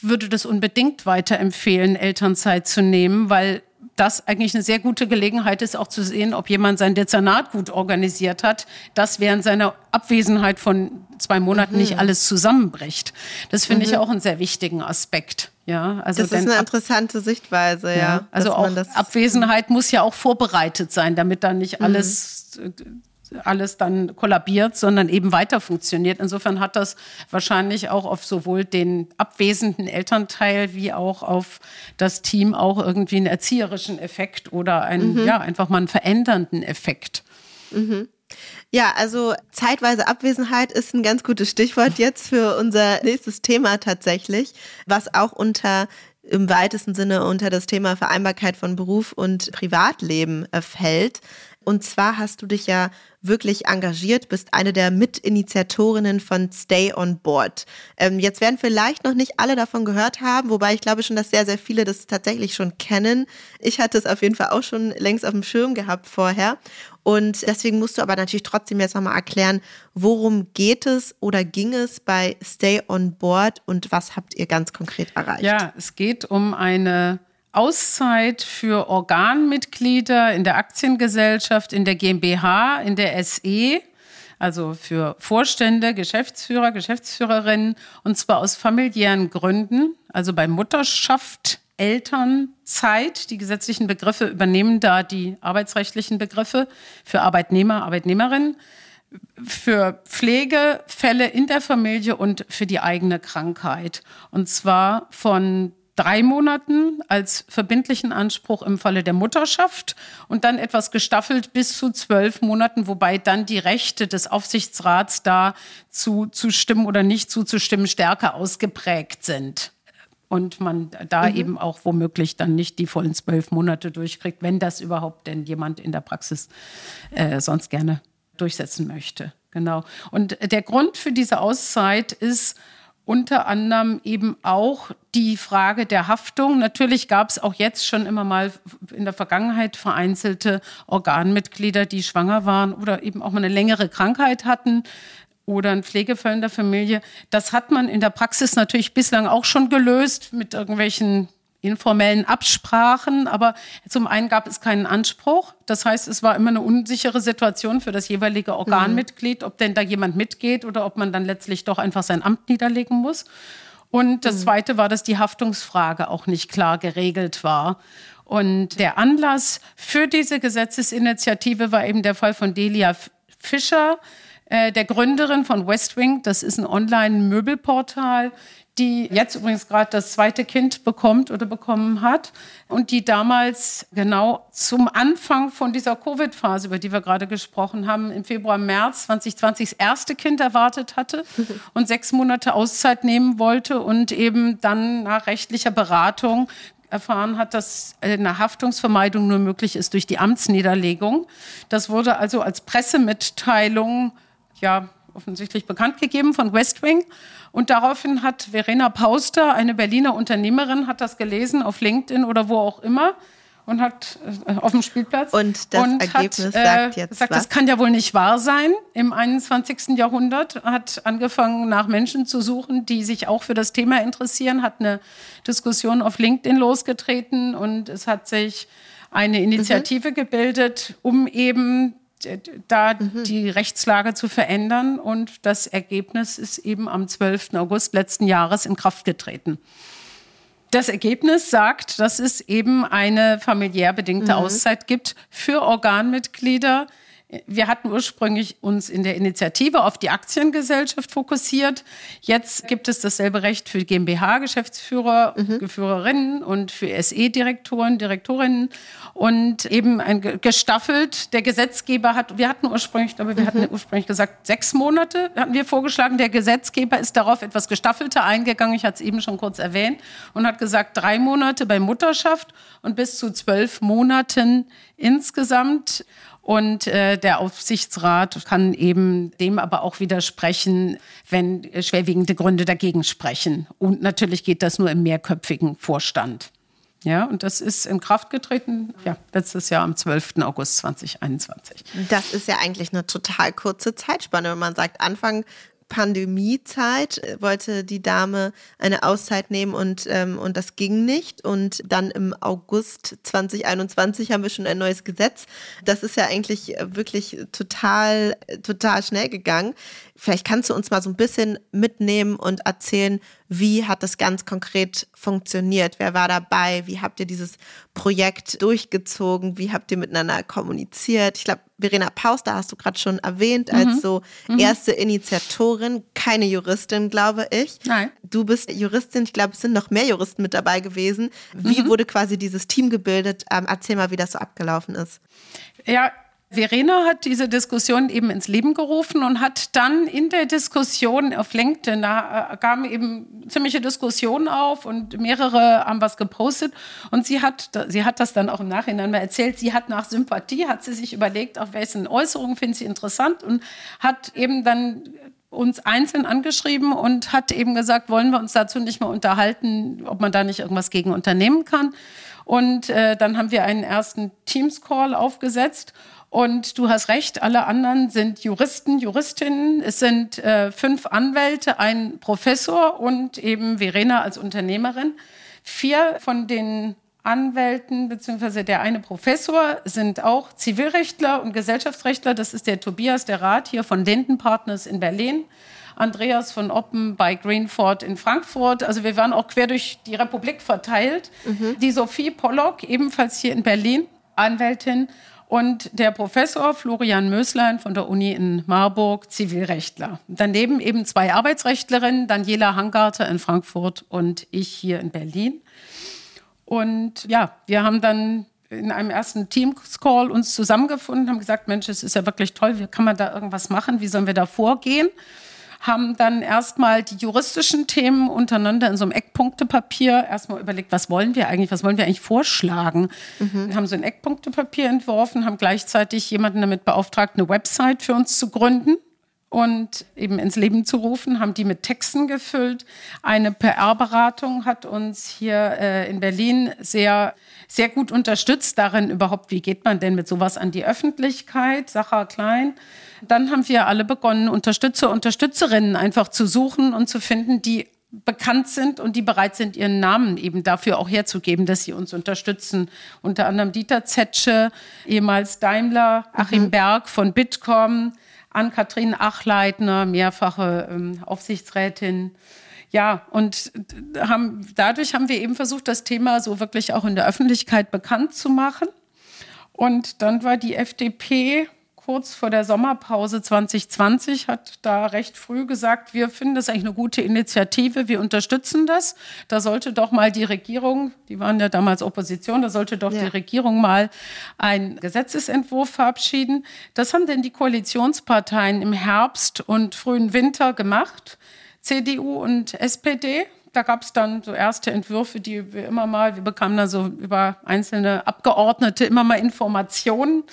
B: würde das unbedingt weiterempfehlen, Elternzeit zu nehmen, weil das eigentlich eine sehr gute Gelegenheit ist, auch zu sehen, ob jemand sein Dezernat gut organisiert hat, dass während seiner Abwesenheit von zwei Monaten mhm. nicht alles zusammenbricht. Das finde mhm. ich auch einen sehr wichtigen Aspekt. Ja,
A: also das ist eine interessante Sichtweise, ja. ja
B: also auch Abwesenheit muss ja auch vorbereitet sein, damit dann nicht mhm. alles mhm alles dann kollabiert, sondern eben weiter funktioniert. Insofern hat das wahrscheinlich auch auf sowohl den abwesenden Elternteil wie auch auf das Team auch irgendwie einen erzieherischen Effekt oder einen, mhm. ja, einfach mal einen verändernden Effekt.
A: Mhm. Ja, also zeitweise Abwesenheit ist ein ganz gutes Stichwort jetzt für unser nächstes Thema tatsächlich, was auch unter im weitesten Sinne unter das Thema Vereinbarkeit von Beruf und Privatleben fällt. Und zwar hast du dich ja wirklich engagiert, bist eine der Mitinitiatorinnen von Stay on Board. Ähm, jetzt werden vielleicht noch nicht alle davon gehört haben, wobei ich glaube schon, dass sehr, sehr viele das tatsächlich schon kennen. Ich hatte es auf jeden Fall auch schon längst auf dem Schirm gehabt vorher. Und deswegen musst du aber natürlich trotzdem jetzt nochmal erklären, worum geht es oder ging es bei Stay on Board und was habt ihr ganz konkret erreicht?
B: Ja, es geht um eine Auszeit für Organmitglieder in der Aktiengesellschaft, in der GmbH, in der SE, also für Vorstände, Geschäftsführer, Geschäftsführerinnen, und zwar aus familiären Gründen, also bei Mutterschaft, Elternzeit. Die gesetzlichen Begriffe übernehmen da die arbeitsrechtlichen Begriffe für Arbeitnehmer, Arbeitnehmerinnen für Pflegefälle in der Familie und für die eigene Krankheit. Und zwar von drei Monaten als verbindlichen Anspruch im Falle der Mutterschaft und dann etwas gestaffelt bis zu zwölf Monaten, wobei dann die Rechte des Aufsichtsrats da zuzustimmen oder nicht zuzustimmen stärker ausgeprägt sind. Und man da mhm. eben auch womöglich dann nicht die vollen zwölf Monate durchkriegt, wenn das überhaupt denn jemand in der Praxis äh, sonst gerne durchsetzen möchte. Genau. Und der Grund für diese Auszeit ist, unter anderem eben auch die Frage der Haftung. Natürlich gab es auch jetzt schon immer mal in der Vergangenheit vereinzelte Organmitglieder, die schwanger waren oder eben auch mal eine längere Krankheit hatten oder ein Pflegefall in der Familie. Das hat man in der Praxis natürlich bislang auch schon gelöst mit irgendwelchen informellen Absprachen, aber zum einen gab es keinen Anspruch. Das heißt, es war immer eine unsichere Situation für das jeweilige Organmitglied, ob denn da jemand mitgeht oder ob man dann letztlich doch einfach sein Amt niederlegen muss. Und das mhm. Zweite war, dass die Haftungsfrage auch nicht klar geregelt war. Und der Anlass für diese Gesetzesinitiative war eben der Fall von Delia Fischer, äh, der Gründerin von Westwing. Das ist ein Online-Möbelportal, die jetzt übrigens gerade das zweite Kind bekommt oder bekommen hat und die damals genau zum Anfang von dieser Covid-Phase, über die wir gerade gesprochen haben, im Februar, März 2020 das erste Kind erwartet hatte und sechs Monate Auszeit nehmen wollte und eben dann nach rechtlicher Beratung erfahren hat, dass eine Haftungsvermeidung nur möglich ist durch die Amtsniederlegung. Das wurde also als Pressemitteilung ja offensichtlich bekannt gegeben von Westwing. Und daraufhin hat Verena Pauster, eine Berliner Unternehmerin, hat das gelesen auf LinkedIn oder wo auch immer und hat äh, auf dem Spielplatz
A: und das und Ergebnis hat, äh, sagt jetzt
B: gesagt, was? das kann ja wohl nicht wahr sein. Im 21. Jahrhundert hat angefangen nach Menschen zu suchen, die sich auch für das Thema interessieren, hat eine Diskussion auf LinkedIn losgetreten und es hat sich eine Initiative mhm. gebildet, um eben da mhm. die Rechtslage zu verändern. Und das Ergebnis ist eben am 12. August letzten Jahres in Kraft getreten. Das Ergebnis sagt, dass es eben eine familiär bedingte mhm. Auszeit gibt für Organmitglieder, wir hatten ursprünglich uns in der Initiative auf die Aktiengesellschaft fokussiert. Jetzt gibt es dasselbe Recht für GmbH-Geschäftsführer, mhm. Geführerinnen und für SE-Direktoren, Direktorinnen und eben ein gestaffelt. Der Gesetzgeber hat, wir hatten ursprünglich, glaube wir mhm. hatten ursprünglich gesagt, sechs Monate hatten wir vorgeschlagen. Der Gesetzgeber ist darauf etwas gestaffelter eingegangen. Ich hatte es eben schon kurz erwähnt und hat gesagt, drei Monate bei Mutterschaft und bis zu zwölf Monaten insgesamt. Und äh, der Aufsichtsrat kann eben dem aber auch widersprechen, wenn schwerwiegende Gründe dagegen sprechen. Und natürlich geht das nur im mehrköpfigen Vorstand. Ja, und das ist in Kraft getreten, ja, letztes Jahr am 12. August 2021.
A: Das ist ja eigentlich eine total kurze Zeitspanne, wenn man sagt, Anfang Pandemiezeit äh, wollte die Dame eine Auszeit nehmen und, ähm, und das ging nicht. Und dann im August 2021 haben wir schon ein neues Gesetz. Das ist ja eigentlich äh, wirklich total, total schnell gegangen. Vielleicht kannst du uns mal so ein bisschen mitnehmen und erzählen, wie hat das ganz konkret funktioniert? Wer war dabei? Wie habt ihr dieses Projekt durchgezogen? Wie habt ihr miteinander kommuniziert? Ich glaube, Verena Paus, da hast du gerade schon erwähnt, als mhm. so mhm. erste Initiatorin, keine Juristin, glaube ich.
B: Nein.
A: Du bist Juristin, ich glaube, es sind noch mehr Juristen mit dabei gewesen. Wie mhm. wurde quasi dieses Team gebildet? Ähm, erzähl mal, wie das so abgelaufen ist.
B: Ja, Verena hat diese Diskussion eben ins Leben gerufen und hat dann in der Diskussion auf LinkedIn, da äh, kamen eben ziemliche Diskussionen auf und mehrere haben was gepostet und sie hat, sie hat das dann auch im Nachhinein mal erzählt, sie hat nach Sympathie, hat sie sich überlegt, auf welchen Äußerungen findet sie interessant und hat eben dann uns einzeln angeschrieben und hat eben gesagt, wollen wir uns dazu nicht mal unterhalten, ob man da nicht irgendwas gegen unternehmen kann. Und äh, dann haben wir einen ersten Teams-Call aufgesetzt und du hast recht, alle anderen sind Juristen, Juristinnen. Es sind äh, fünf Anwälte, ein Professor und eben Verena als Unternehmerin. Vier von den Anwälten beziehungsweise der eine Professor sind auch Zivilrechtler und Gesellschaftsrechtler. Das ist der Tobias der Rat hier von Linden Partners in Berlin. Andreas von Oppen bei Greenford in Frankfurt. Also wir waren auch quer durch die Republik verteilt. Mhm. Die Sophie Pollock, ebenfalls hier in Berlin, Anwältin und der Professor Florian Möslein von der Uni in Marburg, Zivilrechtler. Daneben eben zwei Arbeitsrechtlerinnen, Daniela Hangarter in Frankfurt und ich hier in Berlin. Und ja, wir haben dann in einem ersten Teams-Call uns zusammengefunden, haben gesagt, Mensch, es ist ja wirklich toll, wie kann man da irgendwas machen, wie sollen wir da vorgehen? Haben dann erstmal die juristischen Themen untereinander in so einem Eckpunktepapier erstmal überlegt, was wollen wir eigentlich, was wollen wir eigentlich vorschlagen. Mhm. Haben so ein Eckpunktepapier entworfen, haben gleichzeitig jemanden damit beauftragt, eine Website für uns zu gründen und eben ins Leben zu rufen, haben die mit Texten gefüllt. Eine PR-Beratung hat uns hier äh, in Berlin sehr, sehr gut unterstützt darin überhaupt, wie geht man denn mit sowas an die Öffentlichkeit, Sacher Klein. Dann haben wir alle begonnen, Unterstützer, Unterstützerinnen einfach zu suchen und zu finden, die bekannt sind und die bereit sind, ihren Namen eben dafür auch herzugeben, dass sie uns unterstützen. Unter anderem Dieter Zetsche, ehemals Daimler, Achim mhm. Berg von Bitkom, Ann-Kathrin Achleitner, mehrfache ähm, Aufsichtsrätin. Ja, und haben, dadurch haben wir eben versucht, das Thema so wirklich auch in der Öffentlichkeit bekannt zu machen. Und dann war die FDP kurz vor der Sommerpause 2020 hat da recht früh gesagt, wir finden das eigentlich eine gute Initiative, wir unterstützen das. Da sollte doch mal die Regierung, die waren ja damals Opposition, da sollte doch ja. die Regierung mal einen Gesetzesentwurf verabschieden. Das haben denn die Koalitionsparteien im Herbst und frühen Winter gemacht. CDU und SPD da gab es dann so erste Entwürfe, die wir immer mal, wir bekamen da so über einzelne Abgeordnete immer mal Informationen.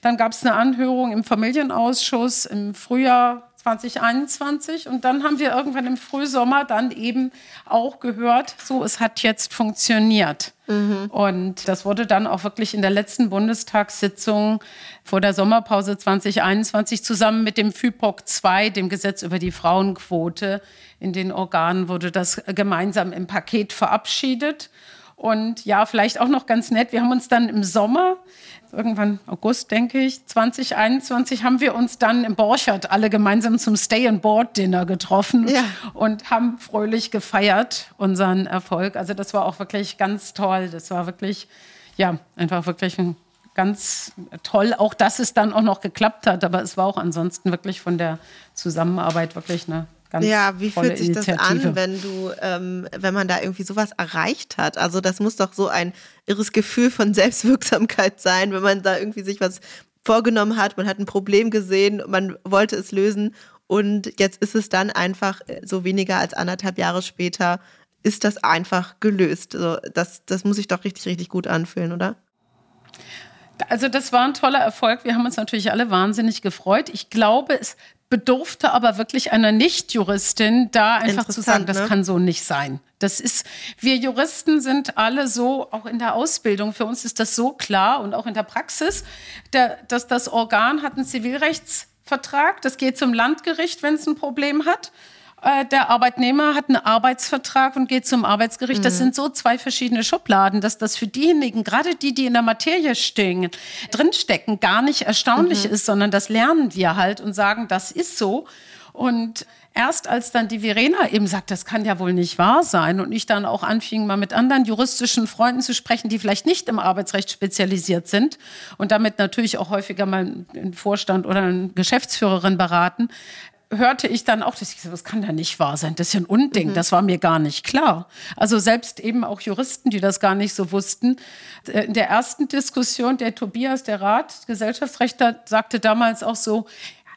B: Dann gab es eine Anhörung im Familienausschuss im Frühjahr 2021 und dann haben wir irgendwann im Frühsommer dann eben auch gehört, so es hat jetzt funktioniert. Mhm. Und das wurde dann auch wirklich in der letzten Bundestagssitzung vor der Sommerpause 2021 zusammen mit dem FIPOC 2, dem Gesetz über die Frauenquote, in den Organen wurde das gemeinsam im Paket verabschiedet. Und ja, vielleicht auch noch ganz nett, wir haben uns dann im Sommer, irgendwann August, denke ich, 2021, haben wir uns dann im Borchert alle gemeinsam zum Stay-and-Board-Dinner getroffen ja. und haben fröhlich gefeiert unseren Erfolg. Also das war auch wirklich ganz toll. Das war wirklich, ja, einfach wirklich ein ganz toll, auch dass es dann auch noch geklappt hat. Aber es war auch ansonsten wirklich von der Zusammenarbeit wirklich eine Ganz
A: ja, wie fühlt sich Initiative. das an, wenn du, ähm, wenn man da irgendwie sowas erreicht hat? Also das muss doch so ein irres Gefühl von Selbstwirksamkeit sein, wenn man da irgendwie sich was vorgenommen hat, man hat ein Problem gesehen, man wollte es lösen und jetzt ist es dann einfach so weniger als anderthalb Jahre später ist das einfach gelöst. Also das, das muss sich doch richtig, richtig gut anfühlen, oder?
B: Also das war ein toller Erfolg. Wir haben uns natürlich alle wahnsinnig gefreut. Ich glaube, es bedurfte aber wirklich einer Nicht-Juristin, da einfach zu sagen, das ne? kann so nicht sein. Das ist, wir Juristen sind alle so, auch in der Ausbildung, für uns ist das so klar und auch in der Praxis, der, dass das Organ hat einen Zivilrechtsvertrag, das geht zum Landgericht, wenn es ein Problem hat. Äh, der Arbeitnehmer hat einen Arbeitsvertrag und geht zum Arbeitsgericht. Das mhm. sind so zwei verschiedene Schubladen, dass das für diejenigen, gerade die, die in der Materie stehen, drinstecken, gar nicht erstaunlich mhm. ist, sondern das lernen wir halt und sagen, das ist so. Und erst als dann die Verena eben sagt, das kann ja wohl nicht wahr sein und ich dann auch anfing, mal mit anderen juristischen Freunden zu sprechen, die vielleicht nicht im Arbeitsrecht spezialisiert sind und damit natürlich auch häufiger mal einen Vorstand oder eine Geschäftsführerin beraten, hörte ich dann auch, dass ich so, das kann ja nicht wahr sein, das ist ja ein Unding, mhm. das war mir gar nicht klar. Also selbst eben auch Juristen, die das gar nicht so wussten. Äh, in der ersten Diskussion, der Tobias, der Rat, Gesellschaftsrechter, sagte damals auch so,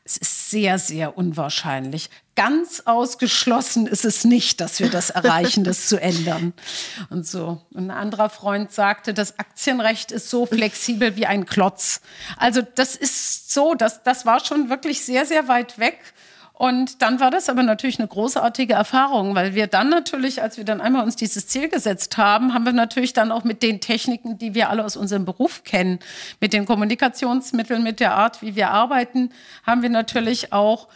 B: es ist sehr, sehr unwahrscheinlich. Ganz ausgeschlossen ist es nicht, dass wir das erreichen, das zu ändern. Und so. Ein anderer Freund sagte, das Aktienrecht ist so flexibel wie ein Klotz. Also das ist so, das, das war schon wirklich sehr, sehr weit weg. Und dann war das aber natürlich eine großartige Erfahrung, weil wir dann natürlich, als wir dann einmal uns dieses Ziel gesetzt haben, haben wir natürlich dann auch mit den Techniken, die wir alle aus unserem Beruf kennen, mit den Kommunikationsmitteln, mit der Art, wie wir arbeiten, haben wir natürlich auch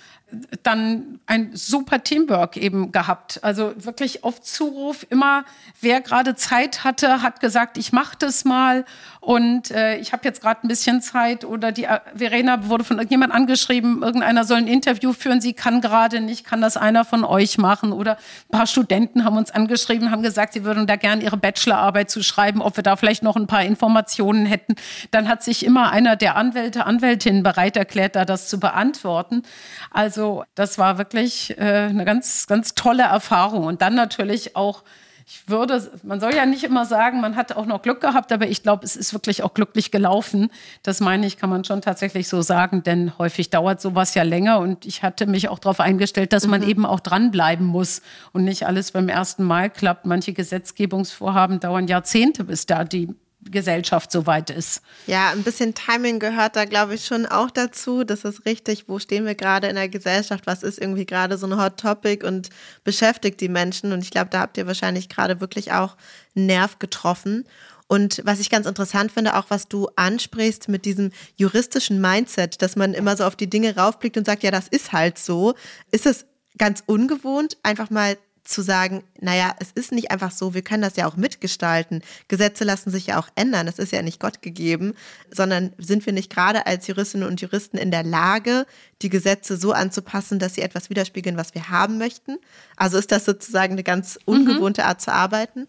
B: dann ein super Teamwork eben gehabt. Also wirklich auf Zuruf immer, wer gerade Zeit hatte, hat gesagt, ich mache das mal und äh, ich habe jetzt gerade ein bisschen Zeit oder die äh, Verena wurde von irgendjemand angeschrieben, irgendeiner soll ein Interview führen, sie kann gerade nicht, kann das einer von euch machen oder ein paar Studenten haben uns angeschrieben, haben gesagt, sie würden da gerne ihre Bachelorarbeit zu schreiben, ob wir da vielleicht noch ein paar Informationen hätten. Dann hat sich immer einer der Anwälte, Anwältinnen bereit erklärt, da das zu beantworten. Also das war wirklich äh, eine ganz, ganz tolle Erfahrung und dann natürlich auch ich würde, man soll ja nicht immer sagen, man hat auch noch Glück gehabt, aber ich glaube, es ist wirklich auch glücklich gelaufen. Das meine ich, kann man schon tatsächlich so sagen, denn häufig dauert sowas ja länger und ich hatte mich auch darauf eingestellt, dass man mhm. eben auch dranbleiben muss und nicht alles beim ersten Mal klappt. Manche Gesetzgebungsvorhaben dauern Jahrzehnte, bis da die Gesellschaft soweit ist.
A: Ja, ein bisschen Timing gehört da, glaube ich, schon auch dazu. Das ist richtig. Wo stehen wir gerade in der Gesellschaft? Was ist irgendwie gerade so ein Hot Topic und beschäftigt die Menschen? Und ich glaube, da habt ihr wahrscheinlich gerade wirklich auch einen Nerv getroffen. Und was ich ganz interessant finde, auch was du ansprichst mit diesem juristischen Mindset, dass man immer so auf die Dinge raufblickt und sagt, ja, das ist halt so. Ist es ganz ungewohnt, einfach mal zu sagen, naja, es ist nicht einfach so, wir können das ja auch mitgestalten. Gesetze lassen sich ja auch ändern, das ist ja nicht Gott gegeben, sondern sind wir nicht gerade als Juristinnen und Juristen in der Lage, die Gesetze so anzupassen, dass sie etwas widerspiegeln, was wir haben möchten? Also ist das sozusagen eine ganz mhm. ungewohnte Art zu arbeiten?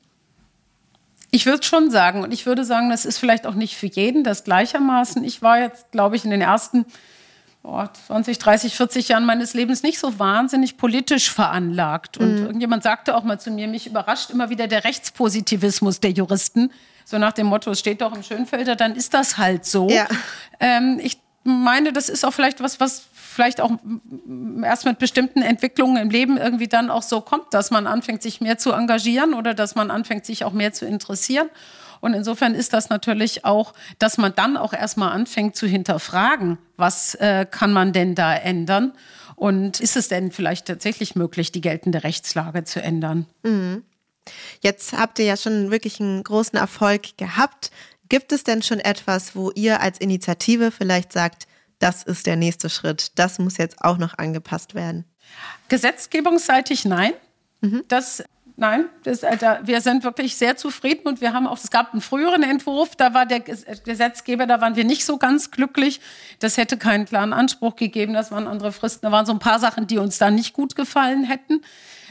B: Ich würde schon sagen, und ich würde sagen, das ist vielleicht auch nicht für jeden das gleichermaßen. Ich war jetzt, glaube ich, in den ersten oh, 20, 30, 40 Jahren meines Lebens nicht so wahnsinnig politisch veranlagt. Und mhm. irgendjemand sagte auch mal zu mir, mich überrascht immer wieder der Rechtspositivismus der Juristen. So nach dem Motto, es steht doch im Schönfelder, dann ist das halt so. Ja. Ähm, ich meine, das ist auch vielleicht was, was vielleicht auch erst mit bestimmten Entwicklungen im Leben irgendwie dann auch so kommt, dass man anfängt, sich mehr zu engagieren oder dass man anfängt, sich auch mehr zu interessieren. Und insofern ist das natürlich auch, dass man dann auch erstmal anfängt zu hinterfragen, was äh, kann man denn da ändern? Und ist es denn vielleicht tatsächlich möglich, die geltende Rechtslage zu ändern? Mhm.
A: Jetzt habt ihr ja schon wirklich einen großen Erfolg gehabt. Gibt es denn schon etwas, wo ihr als Initiative vielleicht sagt, das ist der nächste Schritt, das muss jetzt auch noch angepasst werden?
B: Gesetzgebungsseitig nein. Mhm. Das Nein, das, also, wir sind wirklich sehr zufrieden und wir haben auch, es gab einen früheren Entwurf, da war der Gesetzgeber, da waren wir nicht so ganz glücklich. Das hätte keinen klaren Anspruch gegeben, das waren andere Fristen, da waren so ein paar Sachen, die uns da nicht gut gefallen hätten.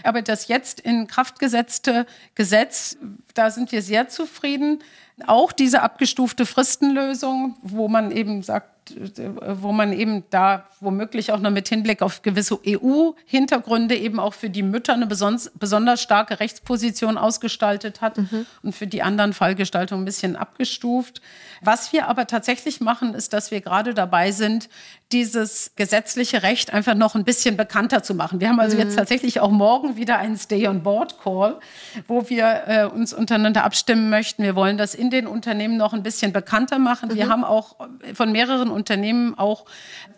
B: Aber das jetzt in Kraft gesetzte Gesetz, da sind wir sehr zufrieden. Auch diese abgestufte Fristenlösung, wo man eben sagt, wo man eben da womöglich auch noch mit Hinblick auf gewisse EU-Hintergründe eben auch für die Mütter eine besonders starke Rechtsposition ausgestaltet hat mhm. und für die anderen Fallgestaltungen ein bisschen abgestuft. Was wir aber tatsächlich machen, ist, dass wir gerade dabei sind, dieses gesetzliche Recht einfach noch ein bisschen bekannter zu machen. Wir haben also mhm. jetzt tatsächlich auch morgen wieder einen Stay-on-Board-Call, wo wir äh, uns untereinander abstimmen möchten. Wir wollen das in den Unternehmen noch ein bisschen bekannter machen. Mhm. Wir haben auch von mehreren Unternehmen auch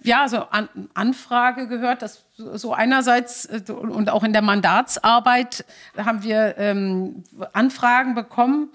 B: ja, so An Anfrage gehört, dass so einerseits äh, und auch in der Mandatsarbeit haben wir ähm, Anfragen bekommen,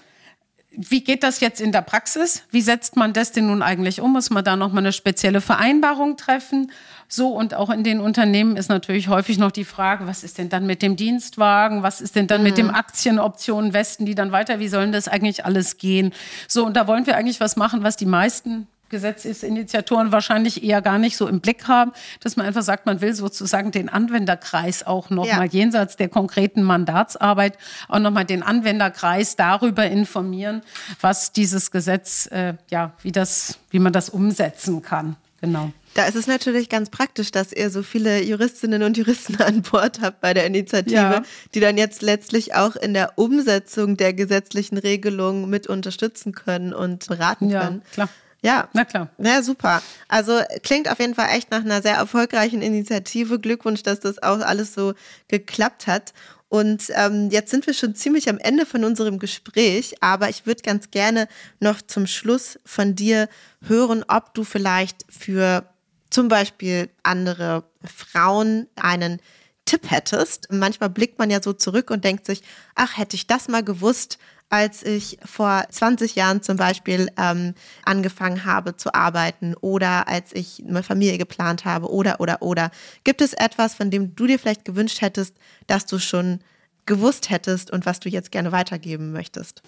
B: wie geht das jetzt in der Praxis? Wie setzt man das denn nun eigentlich um? Muss man da nochmal eine spezielle Vereinbarung treffen? So und auch in den Unternehmen ist natürlich häufig noch die Frage, was ist denn dann mit dem Dienstwagen? Was ist denn dann mhm. mit dem Aktienoptionen Westen, die dann weiter? Wie sollen das eigentlich alles gehen? So und da wollen wir eigentlich was machen, was die meisten Gesetzesinitiatoren wahrscheinlich eher gar nicht so im Blick haben, dass man einfach sagt, man will sozusagen den Anwenderkreis auch noch ja. mal jenseits der konkreten Mandatsarbeit auch noch mal den Anwenderkreis darüber informieren, was dieses Gesetz, äh, ja, wie das, wie man das umsetzen kann. Genau.
A: Da ist es natürlich ganz praktisch, dass ihr so viele Juristinnen und Juristen an Bord habt bei der Initiative, ja. die dann jetzt letztlich auch in der Umsetzung der gesetzlichen Regelungen mit unterstützen können und beraten
B: ja,
A: können.
B: Klar.
A: Ja, na klar. Ja, super. Also klingt auf jeden Fall echt nach einer sehr erfolgreichen Initiative. Glückwunsch, dass das auch alles so geklappt hat. Und ähm, jetzt sind wir schon ziemlich am Ende von unserem Gespräch, aber ich würde ganz gerne noch zum Schluss von dir hören, ob du vielleicht für zum Beispiel andere Frauen einen Tipp hättest. Manchmal blickt man ja so zurück und denkt sich, ach, hätte ich das mal gewusst, als ich vor 20 Jahren zum Beispiel ähm, angefangen habe zu arbeiten oder als ich eine Familie geplant habe oder, oder, oder. Gibt es etwas, von dem du dir vielleicht gewünscht hättest, dass du schon gewusst hättest und was du jetzt gerne weitergeben möchtest?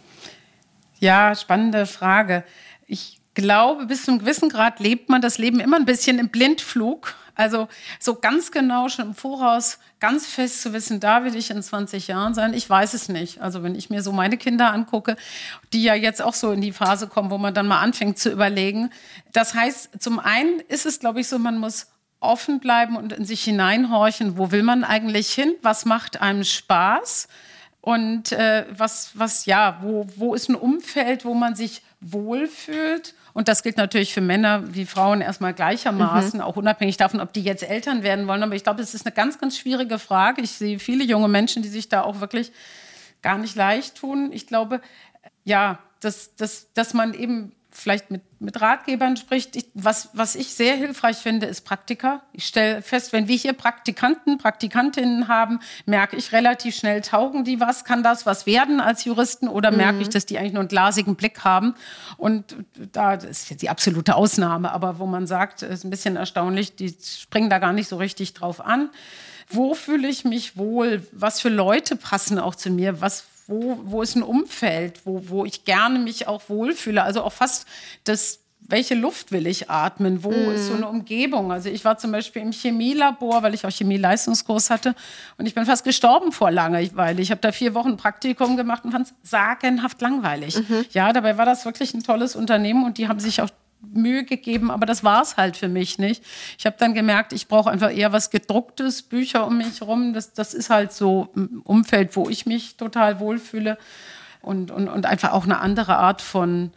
B: Ja, spannende Frage. Ich glaube, bis zu einem gewissen Grad lebt man das Leben immer ein bisschen im Blindflug. Also so ganz genau schon im Voraus ganz fest zu wissen, da will ich in 20 Jahren sein, ich weiß es nicht. Also wenn ich mir so meine Kinder angucke, die ja jetzt auch so in die Phase kommen, wo man dann mal anfängt zu überlegen. Das heißt, zum einen ist es, glaube ich, so, man muss offen bleiben und in sich hineinhorchen, wo will man eigentlich hin, was macht einem Spaß und äh, was, was, ja, wo, wo ist ein Umfeld, wo man sich wohlfühlt und das gilt natürlich für Männer wie Frauen erstmal gleichermaßen, mhm. auch unabhängig davon, ob die jetzt Eltern werden wollen. Aber ich glaube, es ist eine ganz, ganz schwierige Frage. Ich sehe viele junge Menschen, die sich da auch wirklich gar nicht leicht tun. Ich glaube, ja, dass, dass, dass man eben vielleicht mit, mit Ratgebern spricht. Ich, was, was ich sehr hilfreich finde, ist Praktika. Ich stelle fest, wenn wir hier Praktikanten, Praktikantinnen haben, merke ich relativ schnell, taugen die was, kann das was werden als Juristen oder mhm. merke ich, dass die eigentlich nur einen glasigen Blick haben. Und da ist jetzt die absolute Ausnahme, aber wo man sagt, ist ein bisschen erstaunlich, die springen da gar nicht so richtig drauf an. Wo fühle ich mich wohl? Was für Leute passen auch zu mir? Was wo, wo ist ein Umfeld, wo, wo ich gerne mich auch wohlfühle. Also auch fast das, welche Luft will ich atmen? Wo mm. ist so eine Umgebung? Also ich war zum Beispiel im Chemielabor, weil ich auch Chemieleistungskurs hatte und ich bin fast gestorben vor Langeweile. Ich habe da vier Wochen Praktikum gemacht und fand es sagenhaft langweilig. Mhm. Ja, dabei war das wirklich ein tolles Unternehmen und die haben sich auch Mühe gegeben, aber das war es halt für mich nicht. Ich habe dann gemerkt, ich brauche einfach eher was gedrucktes, Bücher um mich herum. Das, das ist halt so ein Umfeld, wo ich mich total wohlfühle und, und, und einfach auch eine andere Art von,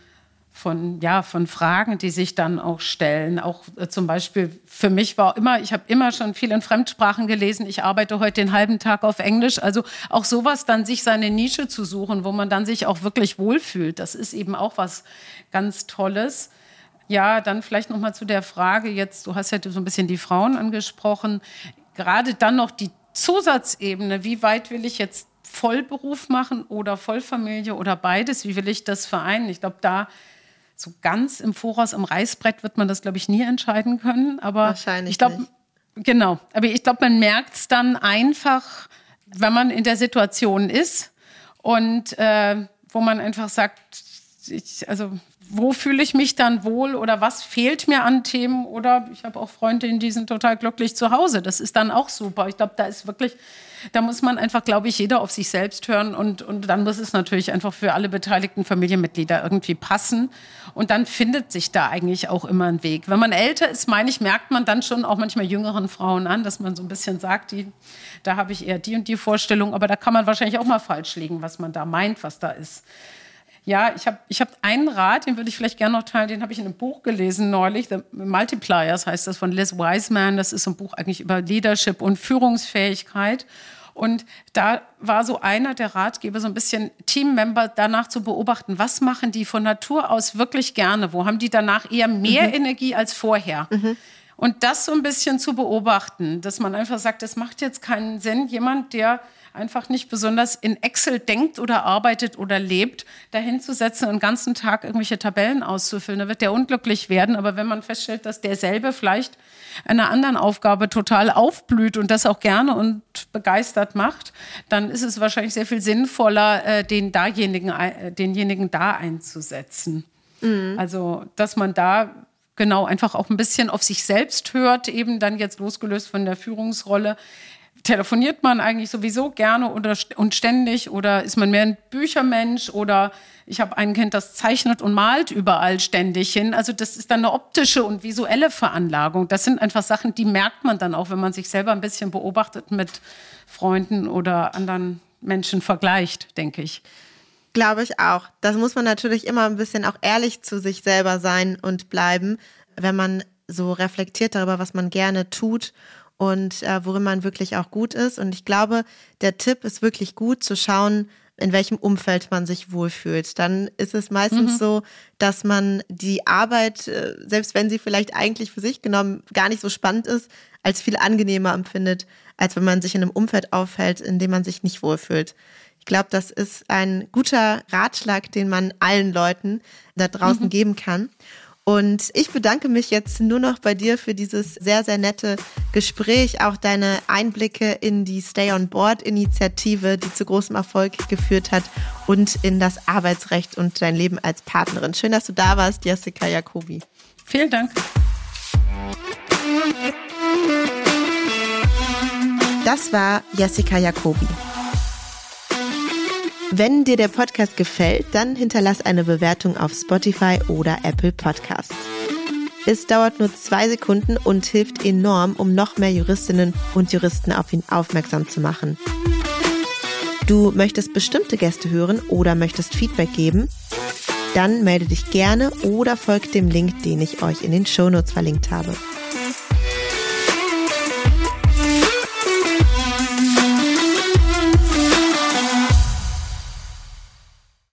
B: von, ja, von Fragen, die sich dann auch stellen. Auch äh, zum Beispiel für mich war immer, ich habe immer schon viel in Fremdsprachen gelesen. Ich arbeite heute den halben Tag auf Englisch. Also auch sowas dann, sich seine Nische zu suchen, wo man dann sich auch wirklich wohlfühlt. Das ist eben auch was ganz Tolles. Ja, dann vielleicht noch mal zu der Frage jetzt, du hast ja so ein bisschen die Frauen angesprochen, gerade dann noch die Zusatzebene, wie weit will ich jetzt Vollberuf machen oder Vollfamilie oder beides, wie will ich das vereinen? Ich glaube, da so ganz im Voraus am Reißbrett wird man das, glaube ich, nie entscheiden können. Aber
A: Wahrscheinlich
B: ich glaube, genau. Aber ich glaube, man merkt es dann einfach, wenn man in der Situation ist und äh, wo man einfach sagt, ich, also wo fühle ich mich dann wohl oder was fehlt mir an Themen oder ich habe auch Freundinnen, die sind total glücklich zu Hause. Das ist dann auch super. Ich glaube, da ist wirklich, da muss man einfach, glaube ich, jeder auf sich selbst hören und, und dann muss es natürlich einfach für alle beteiligten Familienmitglieder irgendwie passen und dann findet sich da eigentlich auch immer ein Weg. Wenn man älter ist, meine ich, merkt man dann schon auch manchmal jüngeren Frauen an, dass man so ein bisschen sagt, die, da habe ich eher die und die Vorstellung, aber da kann man wahrscheinlich auch mal falsch liegen, was man da meint, was da ist. Ja, ich habe ich hab einen Rat, den würde ich vielleicht gerne noch teilen, den habe ich in einem Buch gelesen neulich, The Multipliers heißt das von Liz Wiseman. Das ist ein Buch eigentlich über Leadership und Führungsfähigkeit. Und da war so einer der Ratgeber, so ein bisschen Teammember danach zu beobachten, was machen die von Natur aus wirklich gerne? Wo haben die danach eher mehr mhm. Energie als vorher? Mhm. Und das so ein bisschen zu beobachten, dass man einfach sagt, das macht jetzt keinen Sinn. Jemand, der einfach nicht besonders in Excel denkt oder arbeitet oder lebt, dahin zu setzen und den ganzen Tag irgendwelche Tabellen auszufüllen. Da wird der unglücklich werden. Aber wenn man feststellt, dass derselbe vielleicht einer anderen Aufgabe total aufblüht und das auch gerne und begeistert macht, dann ist es wahrscheinlich sehr viel sinnvoller, äh, den dajenigen, äh, denjenigen da einzusetzen. Mhm. Also, dass man da genau einfach auch ein bisschen auf sich selbst hört, eben dann jetzt losgelöst von der Führungsrolle telefoniert man eigentlich sowieso gerne oder, und ständig oder ist man mehr ein Büchermensch oder ich habe ein Kind, das zeichnet und malt überall ständig hin. Also das ist dann eine optische und visuelle Veranlagung. Das sind einfach Sachen, die merkt man dann auch, wenn man sich selber ein bisschen beobachtet mit Freunden oder anderen Menschen vergleicht, denke ich.
A: Glaube ich auch. Das muss man natürlich immer ein bisschen auch ehrlich zu sich selber sein und bleiben, wenn man so reflektiert darüber, was man gerne tut und äh, worin man wirklich auch gut ist. Und ich glaube, der Tipp ist wirklich gut zu schauen, in welchem Umfeld man sich wohlfühlt. Dann ist es meistens mhm. so, dass man die Arbeit, äh, selbst wenn sie vielleicht eigentlich für sich genommen gar nicht so spannend ist, als viel angenehmer empfindet, als wenn man sich in einem Umfeld aufhält, in dem man sich nicht wohlfühlt. Ich glaube, das ist ein guter Ratschlag, den man allen Leuten da draußen mhm. geben kann. Und ich bedanke mich jetzt nur noch bei dir für dieses sehr, sehr nette Gespräch, auch deine Einblicke in die Stay on Board Initiative, die zu großem Erfolg geführt hat und in das Arbeitsrecht und dein Leben als Partnerin. Schön, dass du da warst, Jessica Jacobi.
B: Vielen Dank.
A: Das war Jessica Jacobi. Wenn dir der Podcast gefällt, dann hinterlass eine Bewertung auf Spotify oder Apple Podcasts. Es dauert nur zwei Sekunden und hilft enorm, um noch mehr Juristinnen und Juristen auf ihn aufmerksam zu machen. Du möchtest bestimmte Gäste hören oder möchtest Feedback geben? Dann melde dich gerne oder folg dem Link, den ich euch in den Shownotes verlinkt habe.